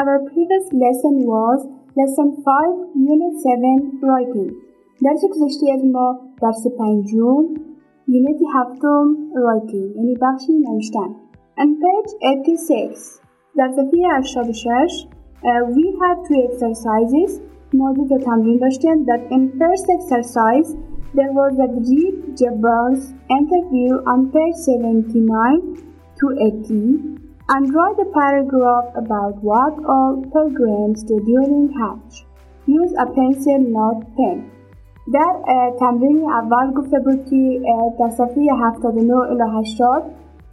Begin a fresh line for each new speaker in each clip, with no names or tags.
Our previous lesson was lesson 5 unit 7 writing درس گذشته از ما درس پنجم unit هفتم writing یعنی بخشی نوشتن on page 86 در صفحه 86 uh, we had two exercises ما دو تا تمرین داشتیم that in first exercise there was a brief Jabbar's interview on page 79 to 80 and write a paragraph about what all pilgrims do during Hajj. Use a pencil, not pen. در تمرین اول گفته بود که در صفحه 79 الی 80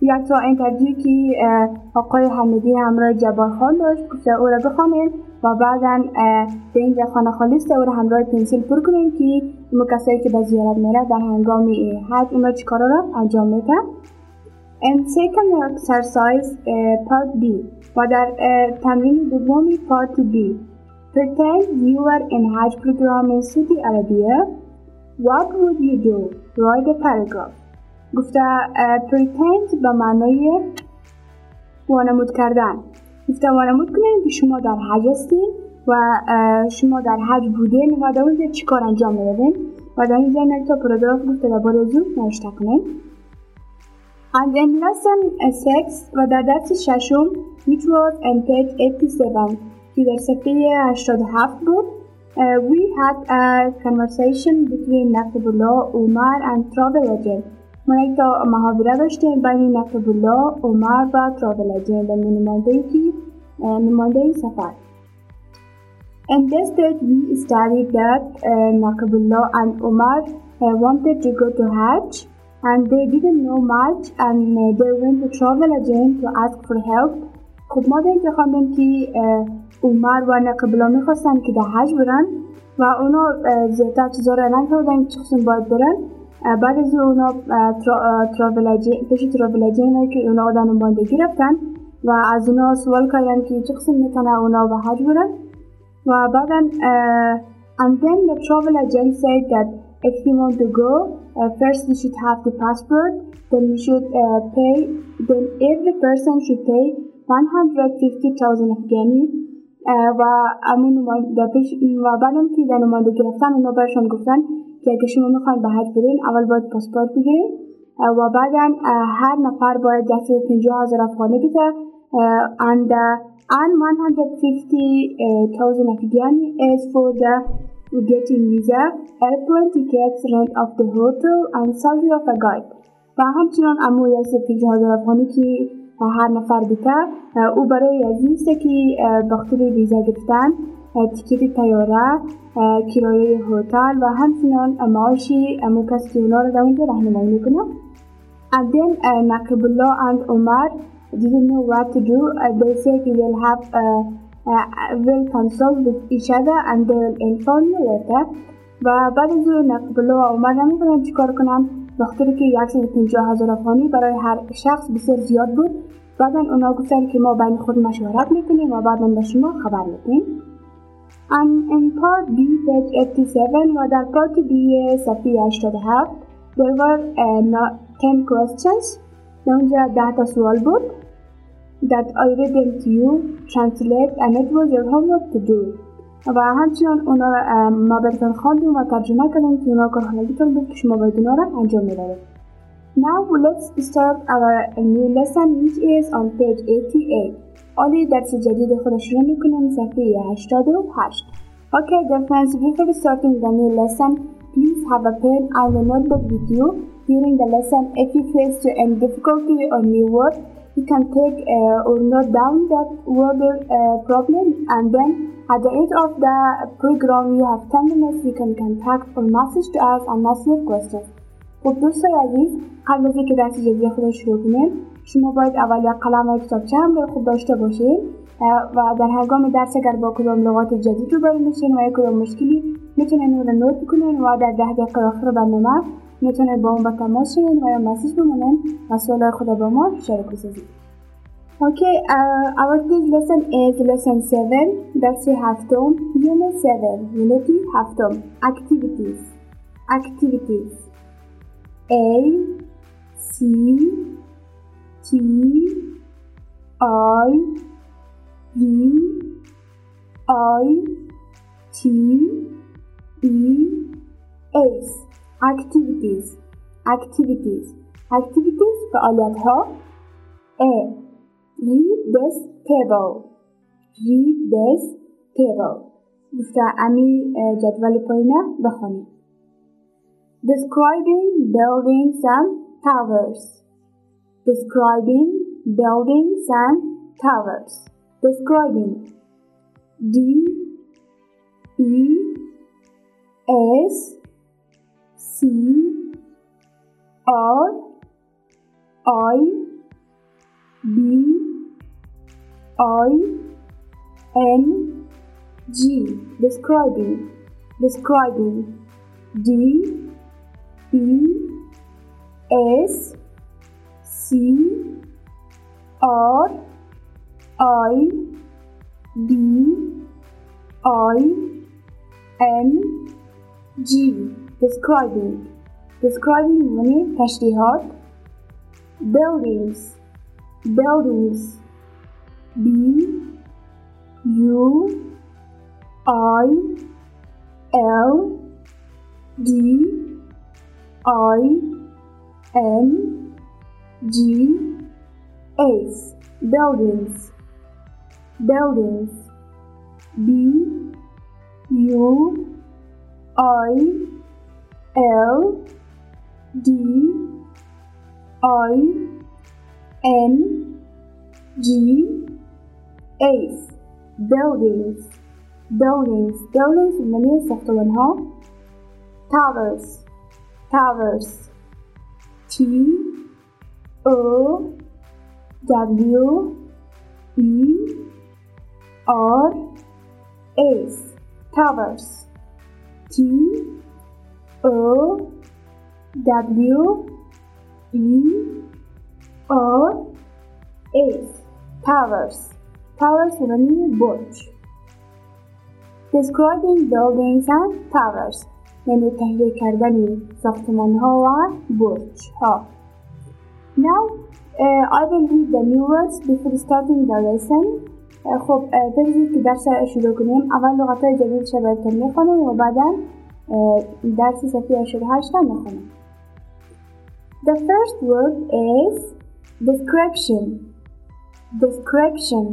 یک تا اینترویو که آقای حمیدی همراه جبار خان داشت گفته او را بخوانین و بعدا به اینجا خانه خالیست او را همراه پنسیل پر کنین که کسایی که به زیارت میره در هنگام حج اون را چیکارا را انجام میده And second exercise uh, part B. و در تمرین دومی part B. Pretend you are in Hajj program in Saudi Arabia. What would you do? Write a paragraph. گفته pretend به معنای وانمود کردن. گفته وانمود کنید که شما در حج هستین و شما در حج بودین و در اونجا چی کار انجام می‌دادین و در اینجا تا پاراگراف گفته درباره زود نوشته کنین and then lesson six, ودادت ششم which was on page 87 في درسية should have book uh, we had a conversation between نقب الله and travel agent من تا محاوره داشتیم بین نقب and عمر و travel agent و نماینده کی نماینده سفر In this stage, we studied that uh, Naqibullah and Umar uh, wanted to go to Hajj. And they didn't know much and uh, they went to travel agent to ask for help. خب ما اینجا خواندیم که عمر و نقبلا می‌خواستن که در حج برن و اونا زیادتر چیزا رو نکردن چه قسم باید برن. بعد از اونا تراول پیش تراول که اونا آدم نمایندگی رفتن و از اونا سوال کردن که چه قسم می‌تونه اونا به حج برن. و بعدا and then the travel agent said that if you want to go uh, first you should have the passport then you should uh, pay then every person should pay 150,000 Afghani و امون در پیش و بعدم که در نمایندگی رفتن اونا برشان گفتن که اگه شما میخواین به حج برین اول باید پاسپورت بگیرین و بعدا هر نفر باید دست پنجاه هزار افغانی بده and and 150,000 Afghani is for the getting visa, airplane tickets, rent of the hotel and salary of a guide. و همچنان امو یک پنجاه هزار افغانی که هر نفر بیته او برای از این که بخاطر ویزا گرفتن تیکت تیاره کرایه هتل و همچنان معاشی امو کسی که اونا رو در اونجا رهنمایی می‌کنه and then uh, Naqibullah and Umar didn't know what to do they said they will have will consult with each other and they will inform you later و بعد از نقبالله و عمر نمی‌دونن چیکار کنن بخاطر که یک پنجاه هزار افغانی برای هر شخص بسیار زیاد بود. بعدا اونا گفتن که ما بین خود مشورت می‌کنیم و بعدا به شما خبر میدیم. And in part B, page 87 و در part B صفحه 87 there were uh, 10 questions. اونجا ده تا سوال بود. That I read them to you, translate and it was your homework to do و همچنان اونا ما براتون خواندیم و ترجمه کردیم که اونا کارخانگیتون بود که شما باید اونا را انجام می‌دادید Now let's start our new lesson which is on page 88 آلی درس جدید خود شروع می‌کنیم صفحه 88 Okay dear friends, before starting the new lesson, please have a pen and a notebook with you during the lesson. If you face any difficulty or new word, you can take uh, or note down that word uh, problem and then at the end of the program you have 10 minutes you can contact or message to us and ask your questions. خب دوستای عزیز قبل از اینکه درس جدید خود شروع کنیم شما باید اول یک قلم و کتابچه هم خود داشته باشید و در هنگام درس اگر با کدام لغات جدید روبرو میشین و یک کدام مشکلی می‌تونین اون رو نوت کنین و در ده دقیقه آخر برنامه می‌تونید با اون به تماس شوین و یا مسیج بمونین و سوالای خود با ما شریک بسازید uh, our today's lesson is lesson 7, درس هفتم, unit 7, unity هفتم, activities, activities, A, C, T, I, V, I T E S. activities activities activities فعالیت ها A read this table read this table گفته امی جدول پایینه بخونید describing buildings and towers describing buildings and towers describing D E S C R I B I N G describing describing. D E S C R I D I N G describing describing يعني تشبيهات buildings buildings B U I L D I N G S buildings buildings B U I L, D, I, N, G, A, A's buildings. Buildings buildings many soft one huh? towers. Towers. T O W E R S. Towers. T O W E R S towers towers يعني برج describing buildings and towers یعنی تحلیل کردن ساختمان ها و برج ها Now uh, I will read the new words before starting the lesson uh, خب uh, بگذارید که درس شروع کنیم اول لغت های جدید شو براتون می‌خونم و بعدا uh, درس صفحه 88 میخونم The first word is description description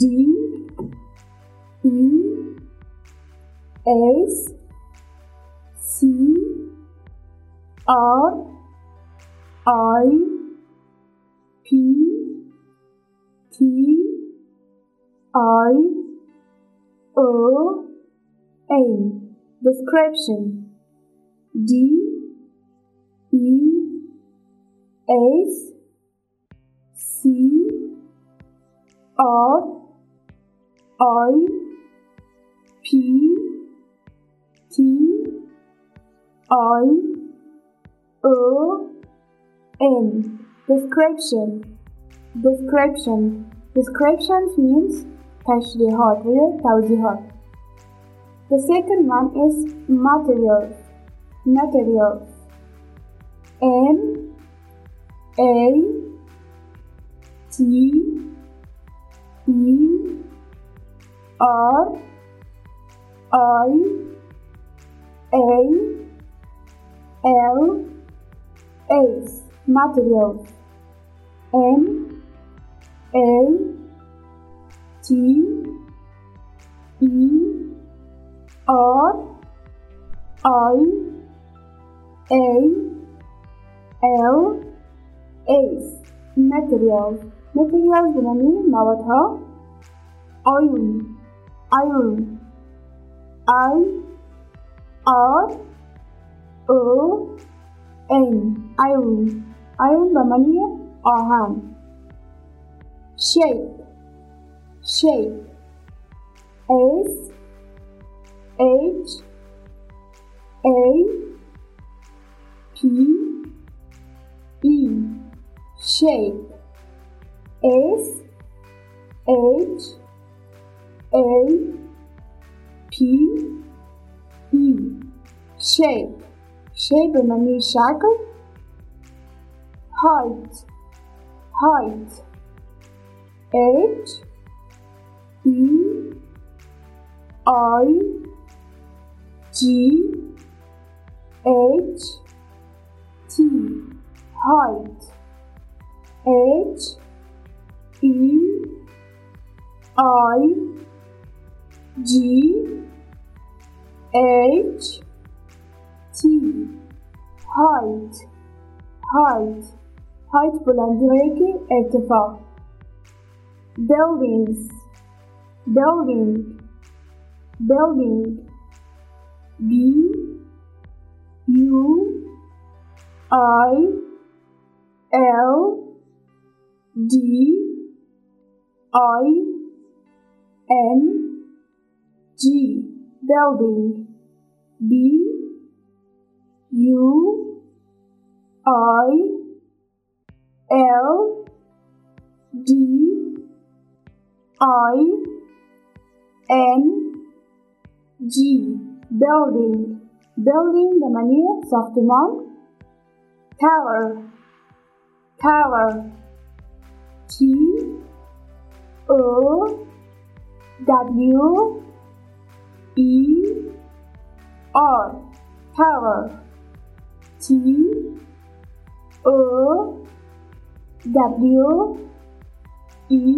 D E S C R I P T I O N Description. D E S C R I P T I O N. Description. Description. Description means touch the hardware, touch the hardware second one is materials materials M A T E R I A L S. Materials M A T E R I A L S materials materials yani nawa tha iron iron I R O N iron iron bermakna ahan shape shape S H A P E shape. S H A P E shape. Shape and a new shakal height. Height. H E I G H T height. H E I G H T height. Height. Height bulandiyeki irtifa buildings. Building. Building. B U I L D I N G. Building. B U I L D I N G building. Building the maniacs of the monk tower tower T. O. W. E. R. Tower T. O. W. E.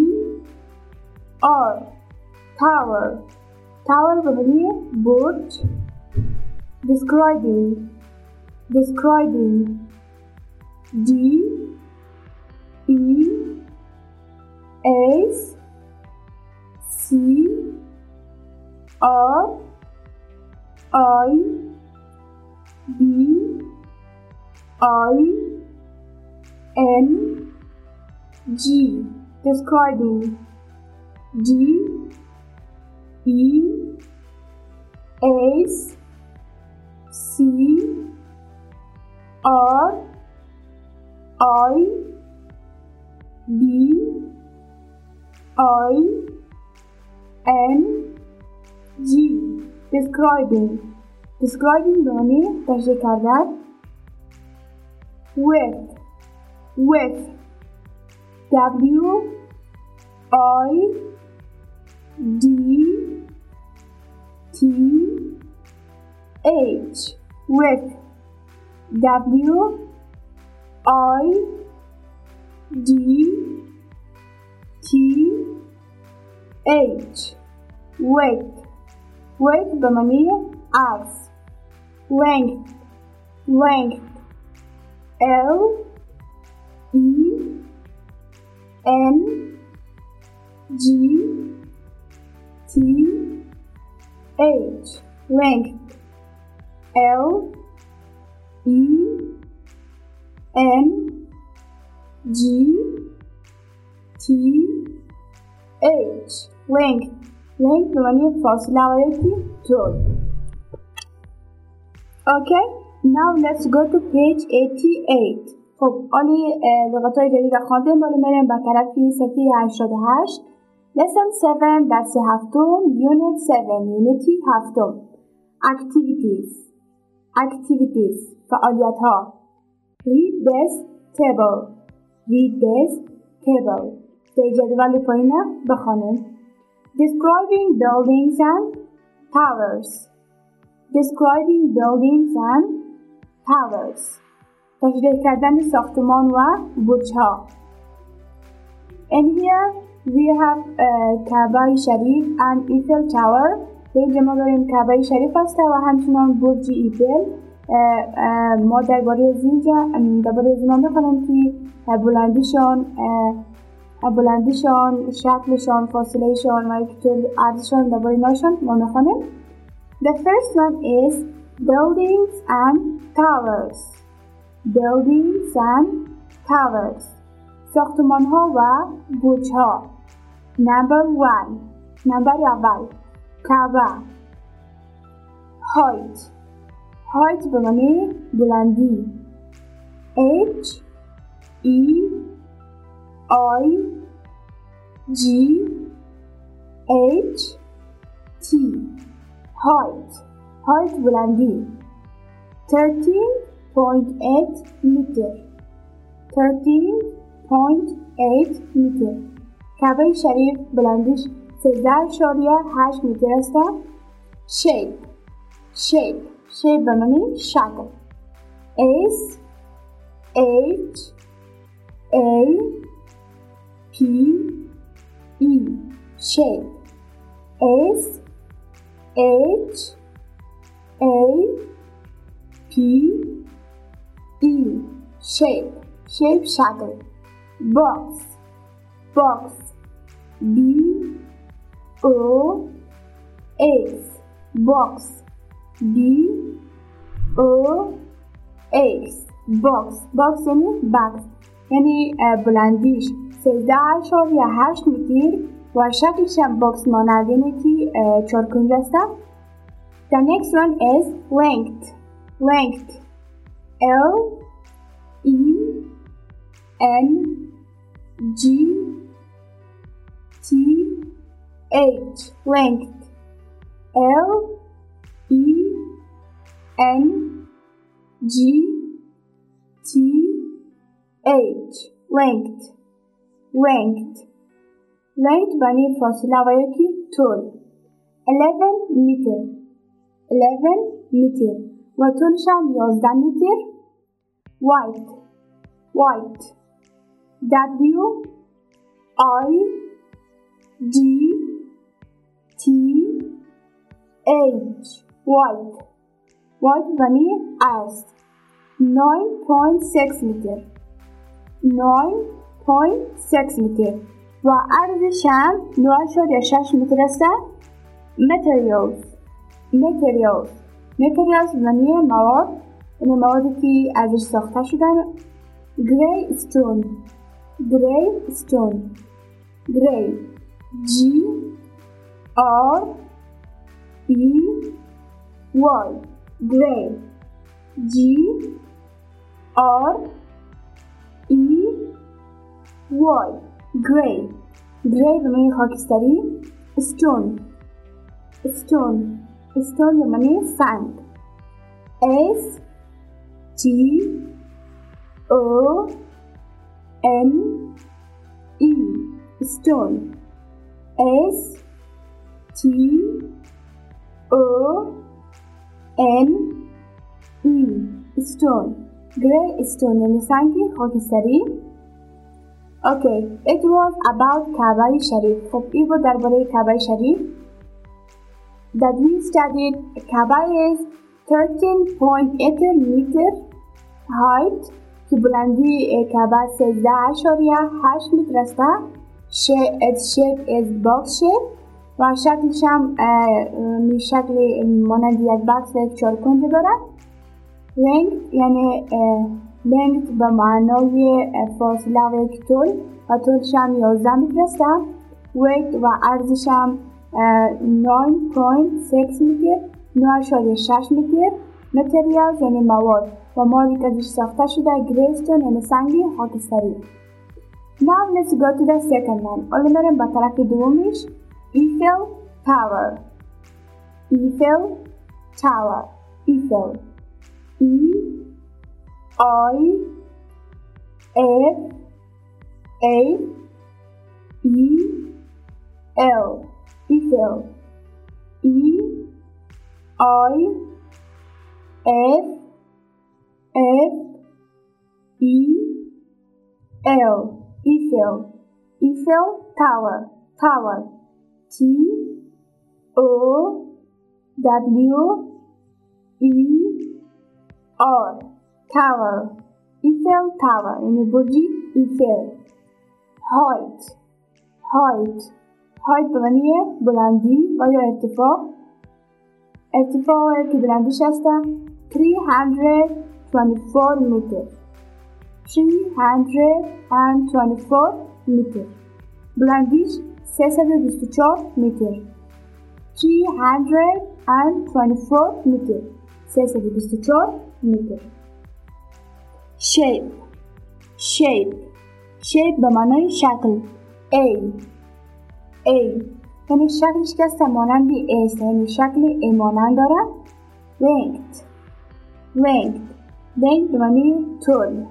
R. Tower Tower, Bodria Burj Describing Describing D E S C R I B I N G. Describing D E S C R I B I N G describing describing به معنی تشریح کردن with with W I D T H with W I D T H with with به معنی عکس length length L E N G T H length L E N G T H length length به معنی فاصله و یکی طول Okay, now let's go to page 88 خب آلی لغت های جدید خواندیم بالا میریم به طرفی صفحه 88 Lesson 7 درس هفتم Unit 7 Unity هفتم Activities Activities فعالیت ها Read this table Read this table در جدول پایین بخوانیم Describing buildings and towers Describing buildings and towers تشریح کردن ساختمان و برج ها And here we have کعبه شریف and Eiffel Tower به اینجا ما داریم کعبه شریف هسته و همچنان برج ایفل ما درباره از اینجا درباره از اینا بخوانیم که بلندیشان بلندیشان شکلشان فاصلهشان و طول عرضشان درباره ایناشان ما میخوانیم The first one is buildings and towers buildings and towers ساختمان ها و بوچ ها نمبر ون نمبر اول. کعبه هایت هایت به معنی بلندی. H E I G H T. هایت، هایت بلندی. 13.8 متر 13 0.8 میتر کعبه شریف بلندیش 13.8 میتر است. شیپ. شیپ. شیپ به معنی شکل S H A P E shape S H A P E shape shape شکل box box B O X box B O X box box یعنی بکس یعنی بلندیش سیزده اشاریه هشت متر و شکلش هم باکس مانند اینه که چارکنج است The next one is length length L E N G T H length L E N G T H length length length بانی فاصله و یکی طول 11 متر 11 متر و طولش هم 11 متر white white W I D T H. White. White بانی است 9.6 متر 9.6 متر و عرضش هم 9.6 متر است materials. Materials. Materials معنی مواد یعنی موادی که ازش ساخته شدن gray stone. Grey stone. Grey. G R E Y grey. G R E Y grey. Grey में खाकिस्तरी stone. Stone. Stone मने sand S T O N E stone S T O N E stone gray stone یعنی سنگ خاکستری Okay, it was about Kaaba Sharif. خب این بود درباره کعبه شریف. That we studied Kaaba is 13.8 meter height که بلندی کعبه 13 اشاریه 8 متر است. Is box shape و شکلش هم شکل مانند یک بکس چهار کنده دارد. Length یعنی length به معنای فاصله و یک طول و طولش هم 11 متر است weight و ارزش هم 9.6 متر 9.6 متر materials یعنی مواد. Pomolik adishsoqda shu grestanini sangi hokislariga. Now let's go to the second one. Onlarim do devomish Eiffel Tower. Eiffel Tower. Eiffel. E I e A E L. Eiffel. E I e F E L Eiffel. Eiffel Tower Tower. T O W E R. Tower. Eiffel Tower. The Burj Eiffel. Height. Height. Height به معنی بلندی و یا ارتفاع ارتفاع که بلندیش هستم 300 24 meter. 324 meter. بلندیش 324 متر 324 متر 324 متر shape. Shape. Shape به معنای شکل. A. A. یعنی شکلش که است مانند A. یعنی شکل A مانند دارد. Length. Length. then 23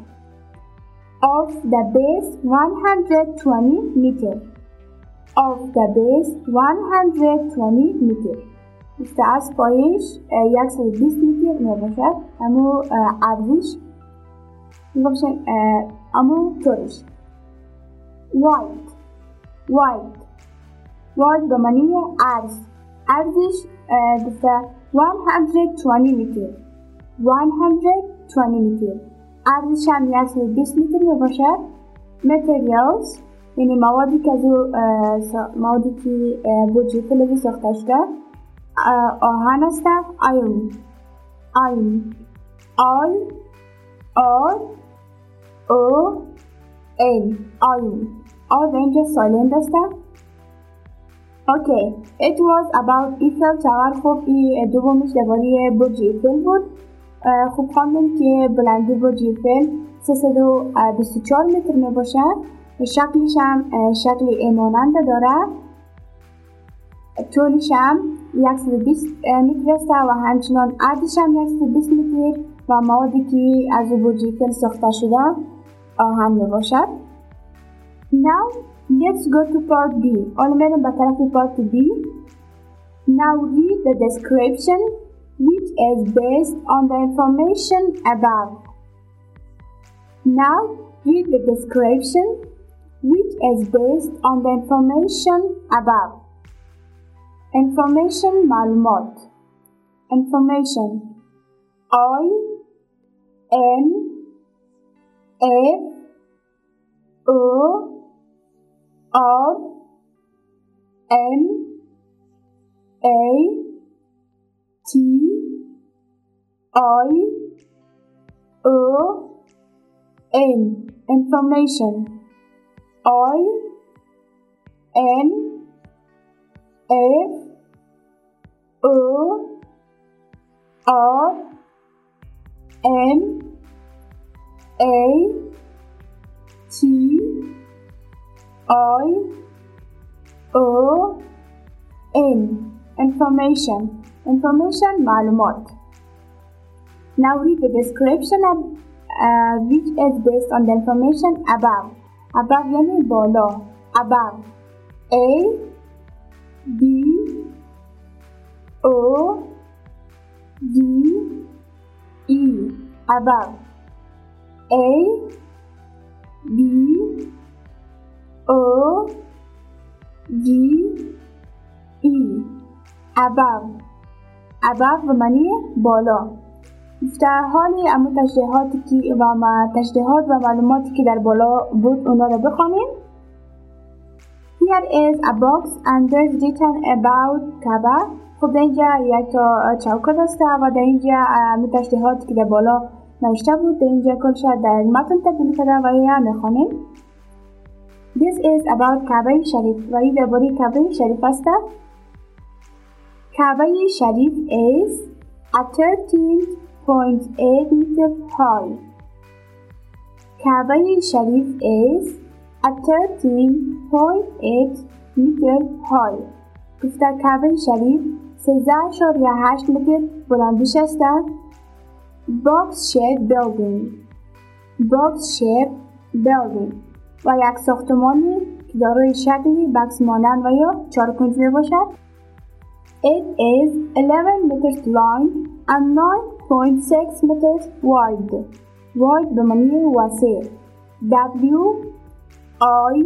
of the base 120 meter. Of the base 120 meter. The aspoish yak sa bis meter ne vasha amu uh, avish uh, vashan amu torish white. White. White uh, the mania as arvish the 120 meter. 120 20 meters. عرض شمعیت 20 متر می باشد. متریالز یعنی موادی که از موادی که بوجه تلوی ساخته شده آهن است آیون آیون آی آر او این آیون آر اینجا سالند است اوکی it was about ایفل تاور خب این دومش درباره برج ایفل بود. خوب خواندیم که بلندی برج ایفل 324 متر می باشد شکلش هم شکل ایمانند داره طولش هم 120 متر است و همچنان عرضش هم 120 متر و موادی که از برج ساخته شده آهن می باشد Now let's go to part B. حالا میریم به طرف part B. Now read the description. which is based on the information above Now read the description which is based on the information above. Information معلومات Information I N F O R M A T I O N Information I N F O R M A T I O N Information Information معلومات Now read the description of, uh, which is based on the information above. Above yani bolo. Above. A, B, O, D, E. Above. A, B, O, D, E. Above. Above money bolo. در حال اما تشریحاتی که و تشریحات و معلوماتی که در بالا بود اونا رو بخوانیم. Here is a box and there's written about Kaaba خب اینجا یک تا چوکات است و در اینجا تشریحاتی که در بالا نوشته بود. در اینجا کلش در متن تبدیل کرده و یا می‌خوانیم This is about کعبه شریف و این درباره کعبه شریف است. کعبه شریف is a 13 0.8 meter high. Kaaba Sharif is a 13.8 meter high. گفته کعبه شریف 13.8 متر بلندش است باکس شیپ building باکس شیپ building و یک ساختمانی که دارای شکلی بکس مانند و یا چارکنج می باشد It is 11 meters long and 9 Point 0.6 meters wide. void. the domanial was a W I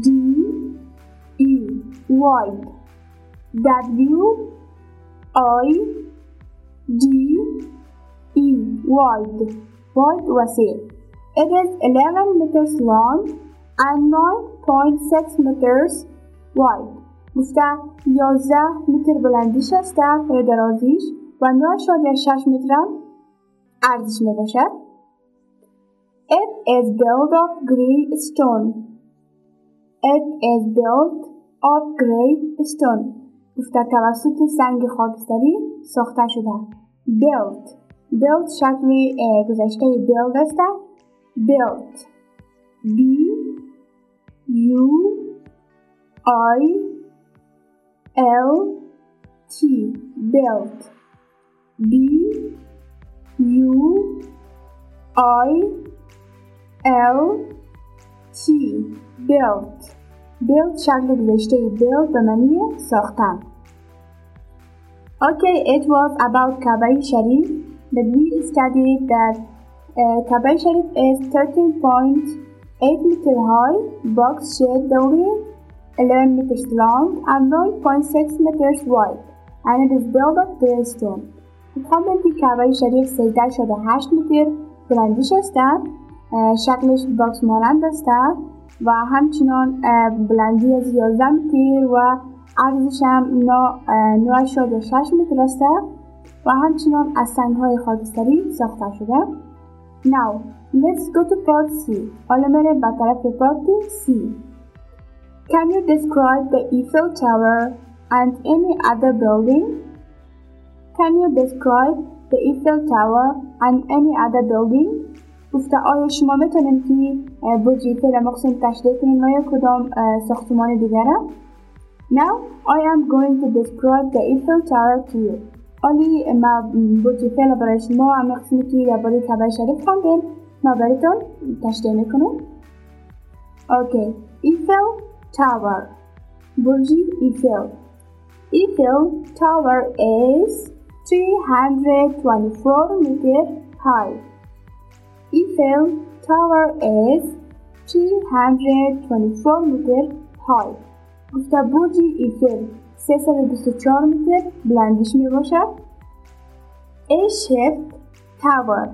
D E void. W I D E void. Void was a. It is 11 meters long and 9.6 meters wide. Bitta yoza metr bilan dishasda foydalanish و 9.6 متر ارزش می باشد. It is built of grey stone. It is built of grey stone. گفته توسط سنگ خاکستری ساخته شده. Built. Built شکل گذشته build است. Built. B U I L T. Built. B U I L T built built شکل گذشته build به معنی ساختن Okay, it was about Kabai Sharif that we studied that uh, Kabai Sharif is 13.8 meter high, box shaped building, 11 meters long and 9.6 meters wide, and it is built of stone. که کعبه شریف 13 متر بلندیش است شکلش باکس مانند است و همچنان بلندی از 11 متر و عرضش هم 9.6 متر است و همچنان از سنگهای خاکستری ساخته شده Now, let's go to part C. حالا میره به طرف part C. Can you describe the Eiffel Tower and any other building? Can you describe the Eiffel Tower and any other building? گفته آیا شما میتونید که برج ایفل مقصود تشریح کنید و یا کدام ساختمان دیگره؟ Now I am going to describe the Eiffel Tower to you. حالی ما برج ایفل برای شما هم قسمی که درباره کعبه شریف خواندیم ما براتون تشریح میکنم. Okay, Eiffel Tower. برج ایفل. Eiffel Tower is 324 meter high. Eiffel Tower is 324 meter high. گفته برج ایفل 324 متر بلندش می باشد. A shaped tower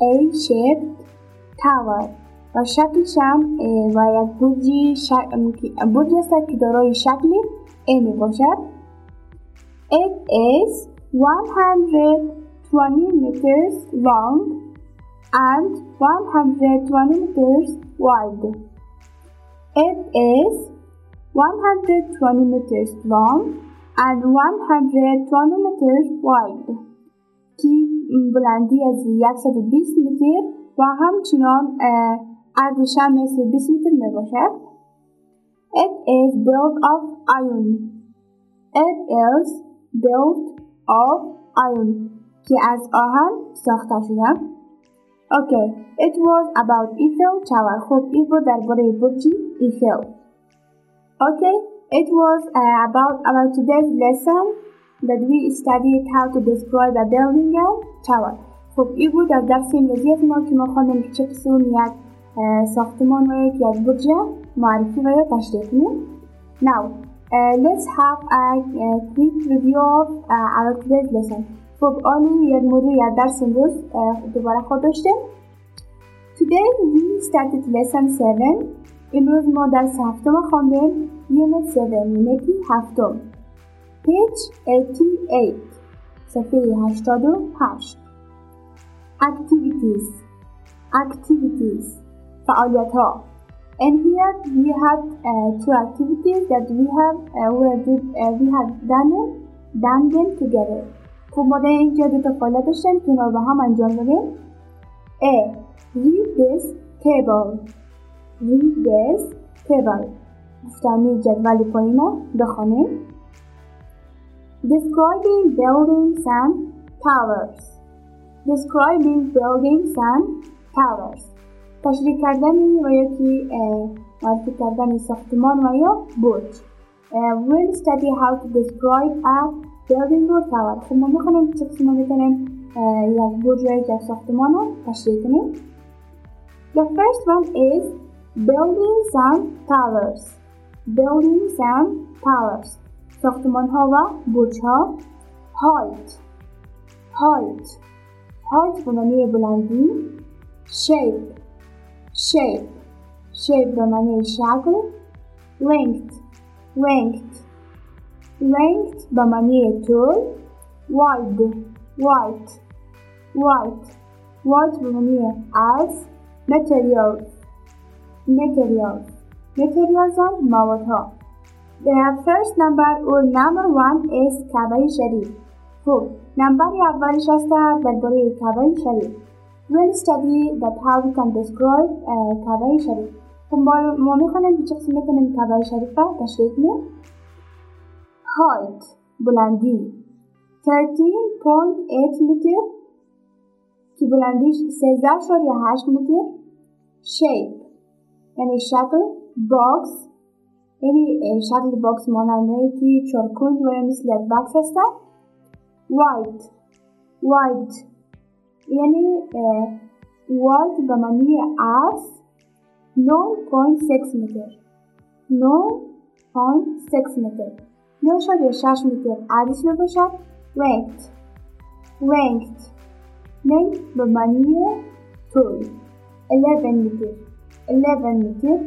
A shaped tower و شکلش هم و یک برجی برج است که دارای شکل A می باشد. It is 120 meters long and 120 meters wide. It is 120 meters long and 120 meters wide کی بلندی از 120 متر و همچنان عرضش هم مثل 20 متر می باشد. It is built of iron. It is built of iron که از آهن ساخته شده. Okay, it was about Eiffel Tower. خب این بود درباره برج ایفل. Okay, it was uh, about our today's lesson that we studied how to describe a building and tower. خب این بود از درس امروزی ما که ما خواندیم که چه قسم یک ساختمان و یک برج معرفی و یا تشریح. Now, uh, let's have a, a quick review of uh, our today's lesson. خب آنی یک مرور یک درس امروز دوباره خود داشتیم. Today we started lesson 7 امروز ما درس هفتم خواندیم Unit 7 یونیت هفتم Page 88 صفحه 88 Activities Activities فعالیت ها And here we have uh, two activities that we have uh, we, did, uh, we have done it, done them together. خب ما در اینجا دو تا فعالیت داشتیم که با هم انجام دادیم. A. Read this table. Read this table. گفتنی جدول پایین رو بخوانیم. Describing buildings and towers. Describing buildings and towers. تشریح کردن و یکی معرفی کردن ساختمان و یا برج. We'll study how to describe a building or tower. خب ما می‌خوانیم چه قسم می‌تونیم یک برج یا ساختمان رو تشریح کنیم. The first one is buildings and towers. Buildings and towers. ساختمان ها و برج ها. Height. Height. Height به معنی بلندی. Shape. Shape. Shape به معنی شکل. Length. Length. Length به معنی طول. Wide. White. White. White به معنی از. Materials. Materials. Materials are موادها. The first number or number one is کعبه شریف. خب نمبر اولش هست درباره کعبه شریف. We'll study that how we can describe uh, کعبه شریف. خب ما می‌خوانیم که چه می‌تونیم کعبه شریف را تشریح کنیم. Height بلندی 13.8 متر که بلندیش 13.8 متر shape یعنی شکل باکس یعنی شکل باکس ماننده که چارکوند و مثل یک باکس هست wide wide یعنی wide به معنی عرض 9.6 متر 9.6 متر 9.6 متر عرضش می باشد length length length به معنی طول 11 متر 11 متر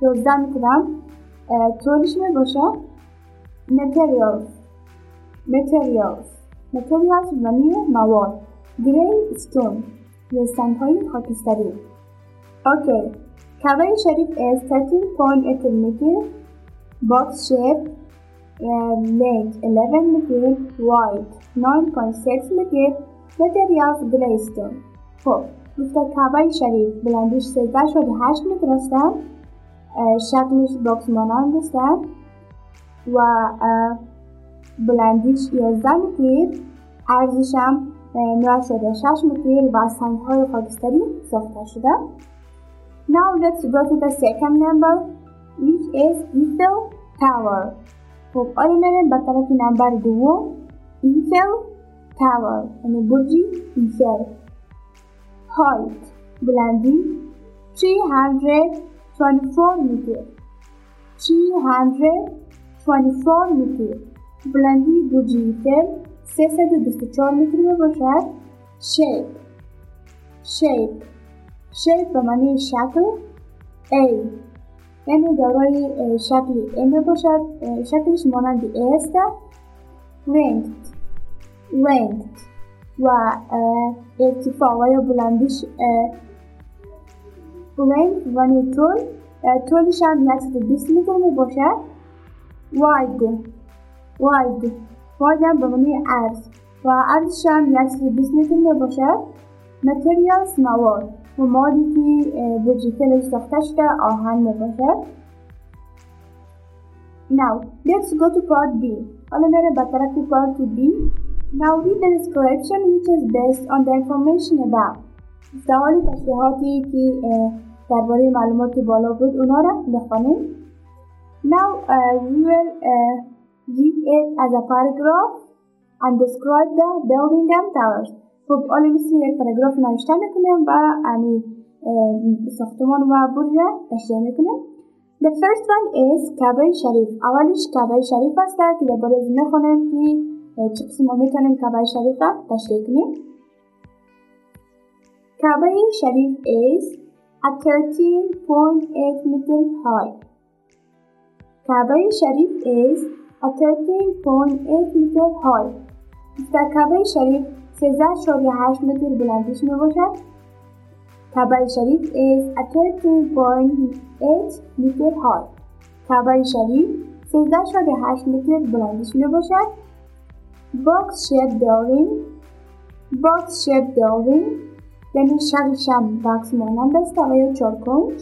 12 متر هم طولش می باشد materials materials materials به معنی مواد گری stone یا سنگ های خاکستری کعبه شریف is 13.8 meter box shape length 11 meter wide 9.6 meter materials gray خب گفته کعبه شریف بلندیش 13 شده 8 متر هستن شکلش باکس مانند هستن و بلندیش 11 متر ارزش هم 9 شده 6 متر و سنگ های خاکستری ساخته شده. Now let's go to the second number which is Eiffel Tower خب حالا میریم به طرف نمبر دوم Eiffel Tower یعنی برج ایفل. height بلندی 324 meter. 324 meter. بلندی برج ایفل 324 متر می باشد shape shape shape به معنی شکل A. یعنی دارای A می باشد. شکلش مانند A است. Length. Length. و ارتفاع یا بلندیش length یعنی طول. طولش هم 120 متر می باشد. Wide. Wide. هم به معنی عرض و عرضش هم 120 متر می باشد materials مواد و موادی که بوجیکلش ساخته شده آهن می باشد Now, let's go to part B. حالا میره به طرف part B. Now read the description which is based on the information above. حالی تشریحاتی که درباره معلومات بالا بود اونا را بخوانیم. Now uh, we will uh, read it as a paragraph and describe the building and towers. خب حالا مثل یک پاراگراف نوشته می‌کنیم و یعنی ساختمان و برج تشریح می‌کنیم. The first one is کعبه شریف. اولش کعبه شریف است که درباره از می‌خونیم که چه قسم می‌تونیم کعبه شریف را تشریح کنیم. کعبه شریف is a 13.8 meter high. کعبه شریف is a 13.8 meter high. در کعبه شریف 13.8 متر بلندیش می باشد. کعبه شریف a 13.8 meter high. کعبه شریف 13.8 متر بلندیش می باشد. box shaped building box shaped building یعنی شکلش هم باکس مانند است و یا چارکنج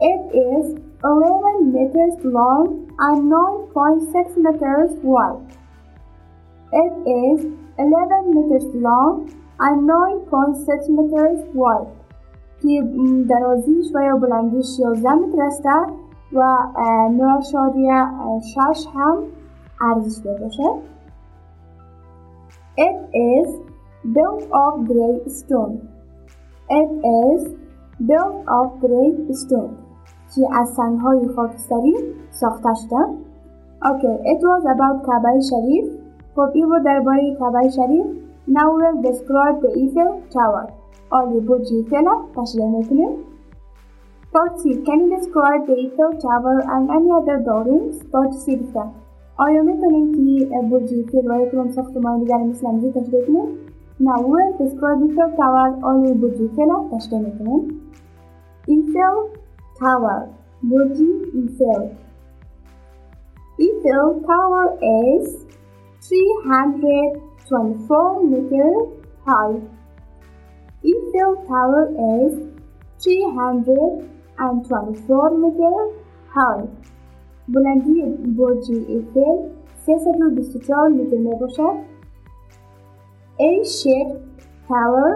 It is 11 meters long and 9.6 meters wide. It is 11 meters long and 9.6 meters wide. که درازیش و یا بلندیش 11 متر است و 9.6 هم عرضش باشد. It is built of grey stone. It is built of grey stone. که از سنگ های خاکستری ساخته شده. Okay, it was about کعبه شریف. خب این بود درباره کعبه شریف. Now we'll describe the Eiffel Tower. آلی برج ایفل تشریح میکنیم. Part C. Can you describe the Eiffel Tower and any other buildings? Part C گفتن. آیا میتونیم که برج ایفل و یک ساختمان دیگر مثل امروزی تشریح کنیم؟ Now we'll describe Eiffel Tower آیا برج ایفل تشریح میکنیم. Eiffel Tower برج ایفل Eiffel Tower is 324 meter high. Eiffel Tower is 324 meter high. بلندی برج ایفل 324 متر می باشد. A-shaped tower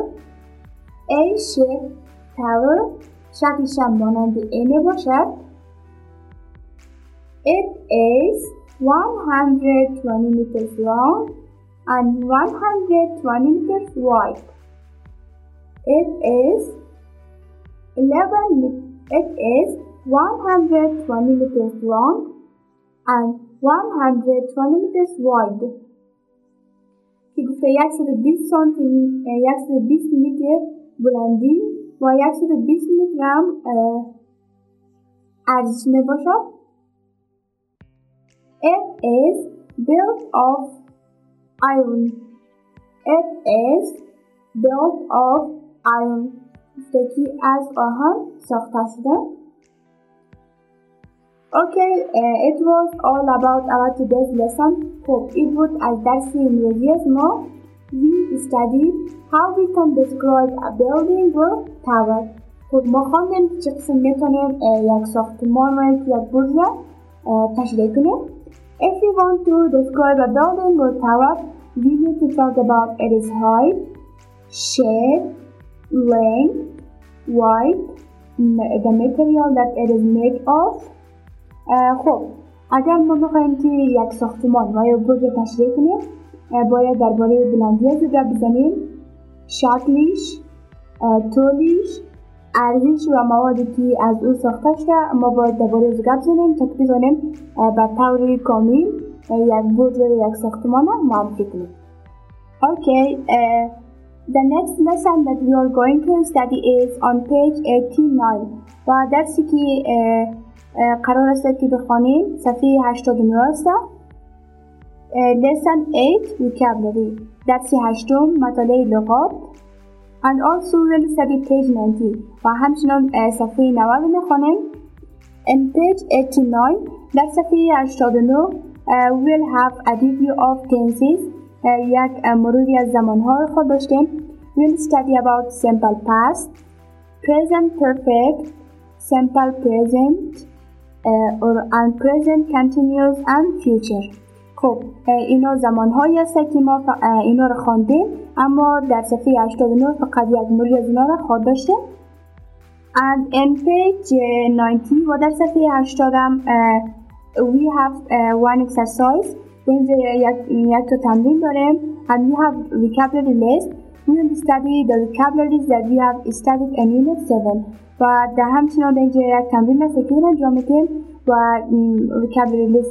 A-shaped tower شکلش هم مانند Shakisha Monanti Eneboshat. It is 120 meters long and 120 meters wide. It is 11 it is 120 meters long and 120 meters wide. Hidfeyax ve 1 meter, bulandığı متر بلندی و 120 متر هم ارزش می باشد It is built of iron. It is built of iron. گفتگی از آهن ساخته شده. Okay, uh, it was all about our today's lesson. خب این بود از درس امروزی از ما. We studied how we can describe a building or tower. خب ما خواندیم چه قسم میتونیم یک ساختمان و یک برج تشریح کنیم. If you want to describe a building or tower, we need to talk about its height, shape, length, weight, the material that it is made of. خب اگر ما بخوایم که یک ساختمان و یا برج تشریح کنیم باید درباره بلندی گپ بزنیم. شکلش طولش ارزش و موادی که از او ساخته شده ما باید درباره از بزنیم تا که بزنیم به طور کامل یک برج و یک ساختمان معرفی کنیم. Okay, the next lesson that we are going to study is on page 89 و درسی که قرار است که بخوانیم صفحه 89 است. lesson 8 vocabulary درس هشتم مطالعه لغات and also we'll study page 90 و همچنان صفحه 90 میخوانیم in page 89 در صفحه 89 uh, we'll have a review of tenses uh, یک مروری از زمانها خود داشتیم we'll study about simple past present perfect simple present uh, or and present continuous and future خب اینا زمان هایی هست که ما اینا رو خواندیم اما در صفحه 89 فقط یک موری از اینا رو خواد داشته and in page 90 و در صفحه 80 هم we have one exercise. اینجا یک, تا تمرین داریم. And we have vocabulary list. We will study the vocabularies that we have studied in unit 7 و در همچنان اینجا یک تمرین است که انجام و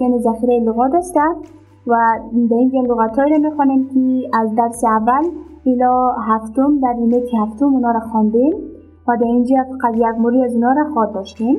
یعنی ذخیره لغات است و به اینجا لغت رو می‌خوانیم که از درس اول ایلا هفتم در یونیت هفتم اونا رو خواندیم و در اینجا فقط یک موری از اونا رو خواد داشتیم.